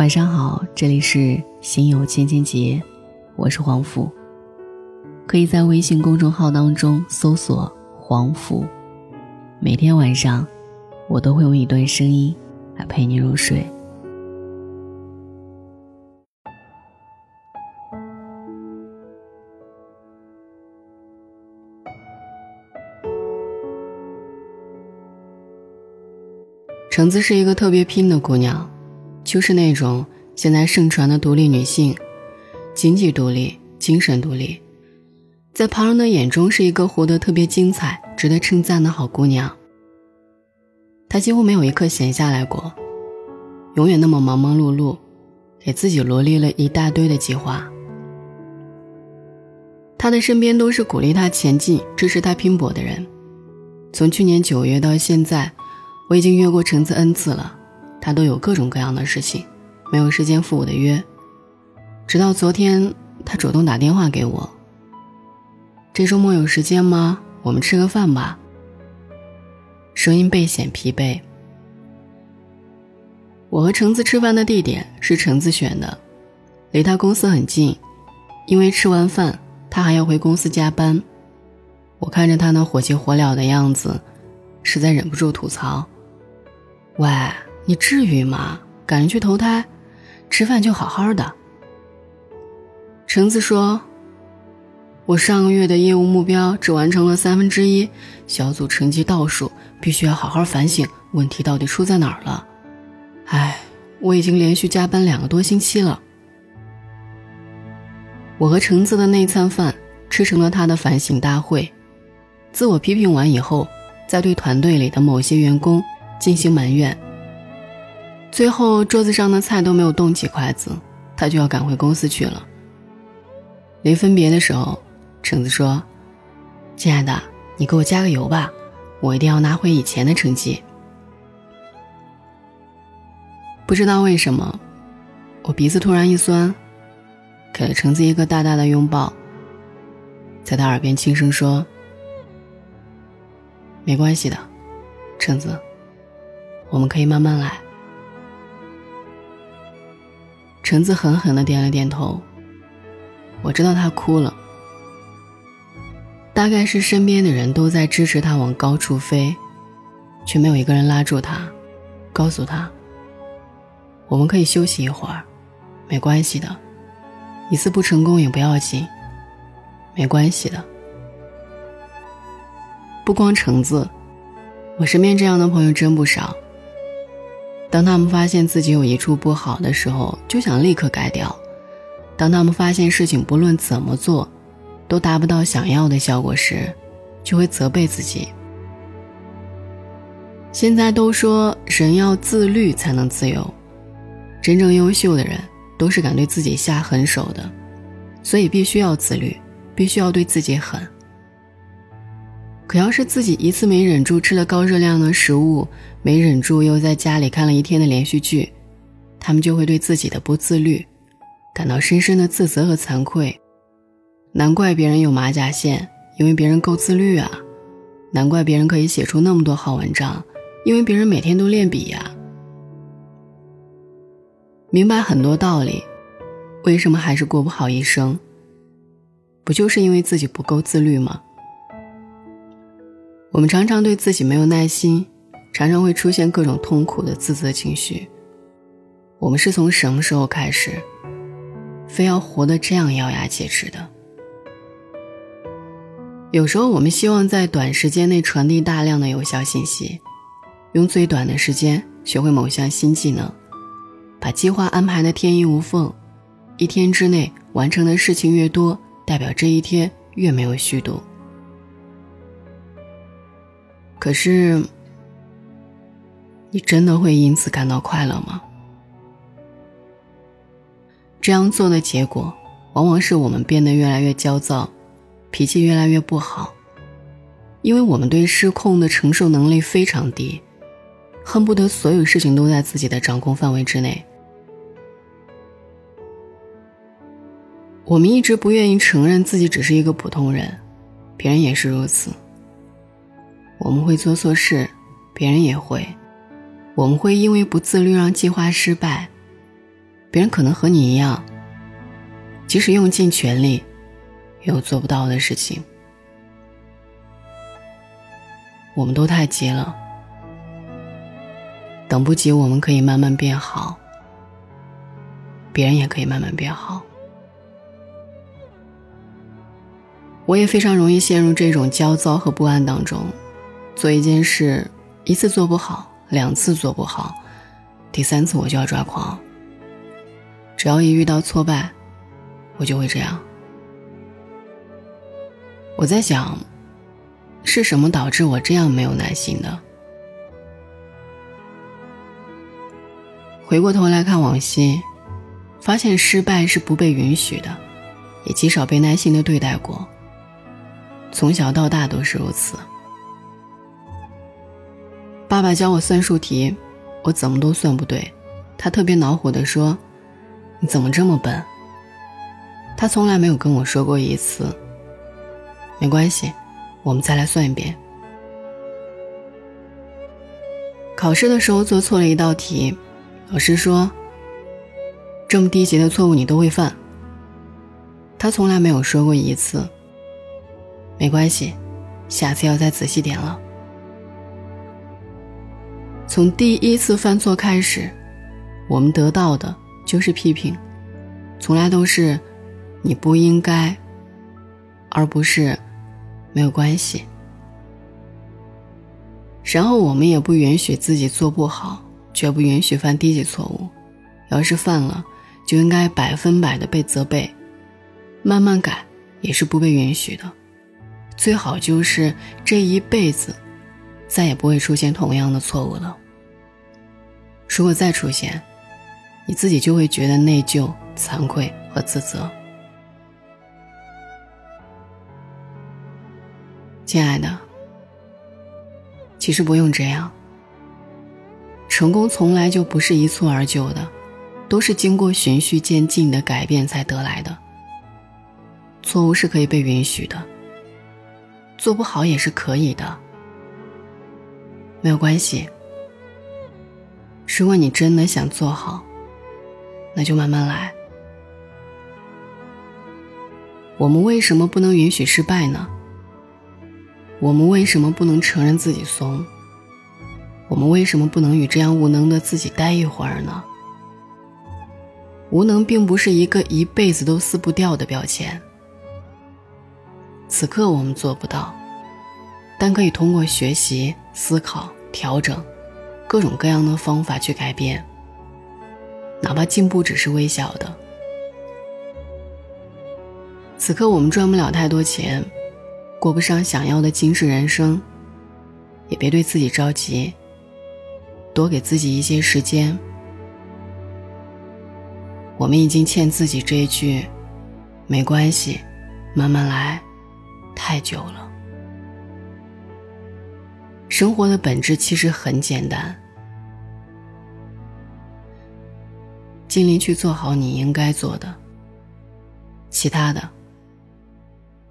晚上好，这里是心有千千结，我是黄甫。可以在微信公众号当中搜索“黄甫”，每天晚上我都会用一段声音来陪你入睡。橙子是一个特别拼的姑娘，就是那种现在盛传的独立女性，经济独立，精神独立，在旁人的眼中是一个活得特别精彩、值得称赞的好姑娘。她几乎没有一刻闲下来过，永远那么忙忙碌碌，给自己罗列了一大堆的计划。她的身边都是鼓励她前进、支持她拼搏的人，从去年九月到现在。我已经约过橙子 n 次了，他都有各种各样的事情，没有时间赴我的约。直到昨天，他主动打电话给我：“这周末有时间吗？我们吃个饭吧。”声音倍显疲惫。我和橙子吃饭的地点是橙子选的，离他公司很近，因为吃完饭他还要回公司加班。我看着他那火急火燎的样子，实在忍不住吐槽。喂，你至于吗？赶着去投胎，吃饭就好好的。橙子说：“我上个月的业务目标只完成了三分之一，小组成绩倒数，必须要好好反省问题到底出在哪儿了。”哎，我已经连续加班两个多星期了。我和橙子的那餐饭吃成了他的反省大会，自我批评完以后，再对团队里的某些员工。进行埋怨。最后桌子上的菜都没有动几筷子，他就要赶回公司去了。临分别的时候，橙子说：“亲爱的，你给我加个油吧，我一定要拿回以前的成绩。”不知道为什么，我鼻子突然一酸，给了橙子一个大大的拥抱，在他耳边轻声说：“没关系的，橙子。”我们可以慢慢来。橙子狠狠的点了点头。我知道他哭了，大概是身边的人都在支持他往高处飞，却没有一个人拉住他，告诉他：“我们可以休息一会儿，没关系的，一次不成功也不要紧，没关系的。”不光橙子，我身边这样的朋友真不少。当他们发现自己有一处不好的时候，就想立刻改掉；当他们发现事情不论怎么做，都达不到想要的效果时，就会责备自己。现在都说人要自律才能自由，真正优秀的人都是敢对自己下狠手的，所以必须要自律，必须要对自己狠。可要是自己一次没忍住吃了高热量的食物，没忍住又在家里看了一天的连续剧，他们就会对自己的不自律感到深深的自责和惭愧。难怪别人有马甲线，因为别人够自律啊；难怪别人可以写出那么多好文章，因为别人每天都练笔呀。明白很多道理，为什么还是过不好一生？不就是因为自己不够自律吗？我们常常对自己没有耐心，常常会出现各种痛苦的自责情绪。我们是从什么时候开始，非要活得这样咬牙切齿的？有时候我们希望在短时间内传递大量的有效信息，用最短的时间学会某项新技能，把计划安排的天衣无缝，一天之内完成的事情越多，代表这一天越没有虚度。可是，你真的会因此感到快乐吗？这样做的结果，往往是我们变得越来越焦躁，脾气越来越不好，因为我们对失控的承受能力非常低，恨不得所有事情都在自己的掌控范围之内。我们一直不愿意承认自己只是一个普通人，别人也是如此。我们会做错事，别人也会；我们会因为不自律让计划失败，别人可能和你一样，即使用尽全力，也有做不到的事情。我们都太急了，等不及，我们可以慢慢变好，别人也可以慢慢变好。我也非常容易陷入这种焦躁和不安当中，做一件事一次做不好，两次做不好，第三次我就要抓狂。只要一遇到挫败，我就会这样。我在想，是什么导致我这样没有耐心的？回过头来看往昔，发现失败是不被允许的，也极少被耐心的对待过。从小到大都是如此。爸爸教我算术题，我怎么都算不对，他特别恼火地说：“你怎么这么笨？”他从来没有跟我说过一次。没关系，我们再来算一遍。考试的时候做错了一道题，老师说：“这么低级的错误你都会犯。”他从来没有说过一次。没关系，下次要再仔细点了。从第一次犯错开始，我们得到的就是批评，从来都是你不应该，而不是没有关系。然后我们也不允许自己做不好，绝不允许犯低级错误。要是犯了，就应该百分百的被责备，慢慢改也是不被允许的。最好就是这一辈子，再也不会出现同样的错误了。如果再出现，你自己就会觉得内疚、惭愧和自责。亲爱的，其实不用这样。成功从来就不是一蹴而就的，都是经过循序渐进的改变才得来的。错误是可以被允许的。做不好也是可以的，没有关系。如果你真的想做好，那就慢慢来。我们为什么不能允许失败呢？我们为什么不能承认自己怂？我们为什么不能与这样无能的自己待一会儿呢？无能并不是一个一辈子都撕不掉的标签。此刻我们做不到，但可以通过学习、思考、调整，各种各样的方法去改变。哪怕进步只是微小的。此刻我们赚不了太多钱，过不上想要的精致人生，也别对自己着急，多给自己一些时间。我们已经欠自己这一句“没关系，慢慢来”。太久了。生活的本质其实很简单，尽力去做好你应该做的，其他的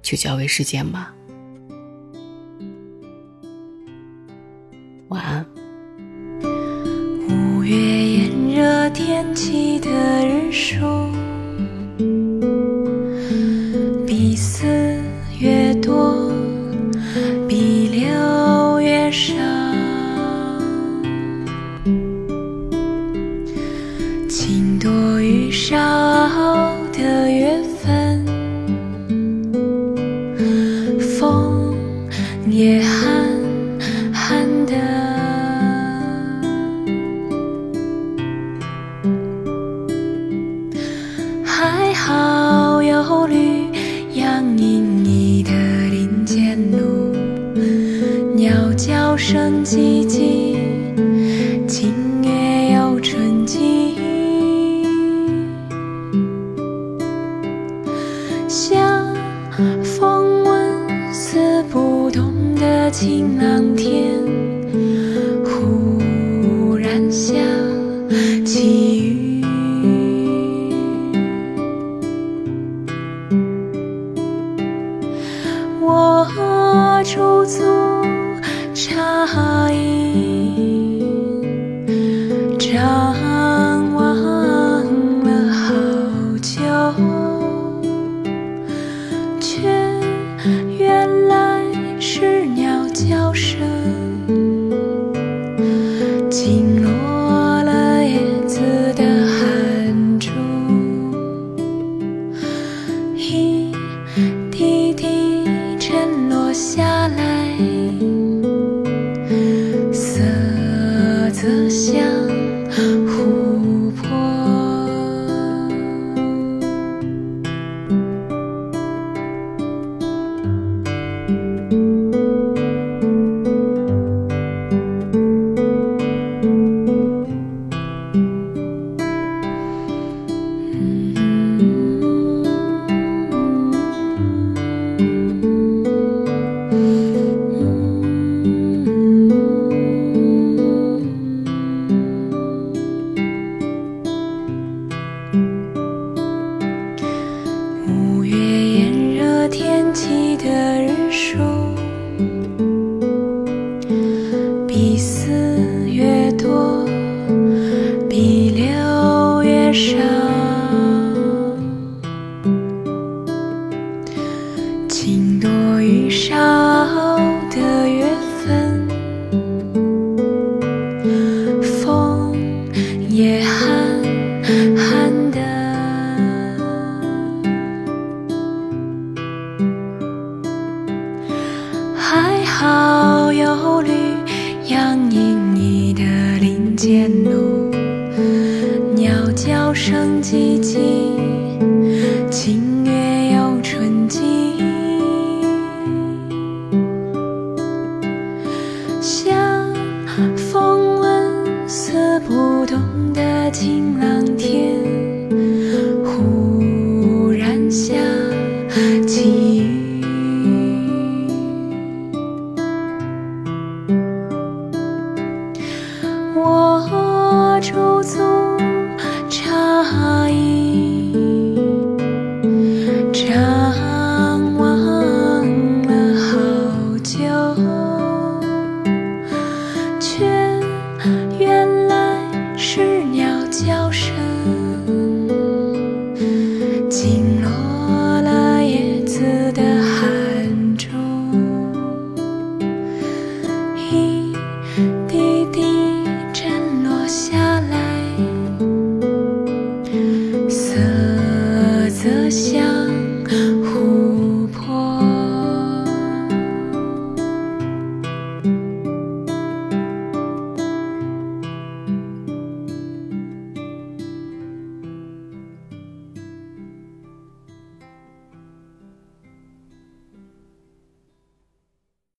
就交给时间吧。我驻足。茶饮，起的日数，比四月多，比六月少。情多与少的缘分，风也寒。相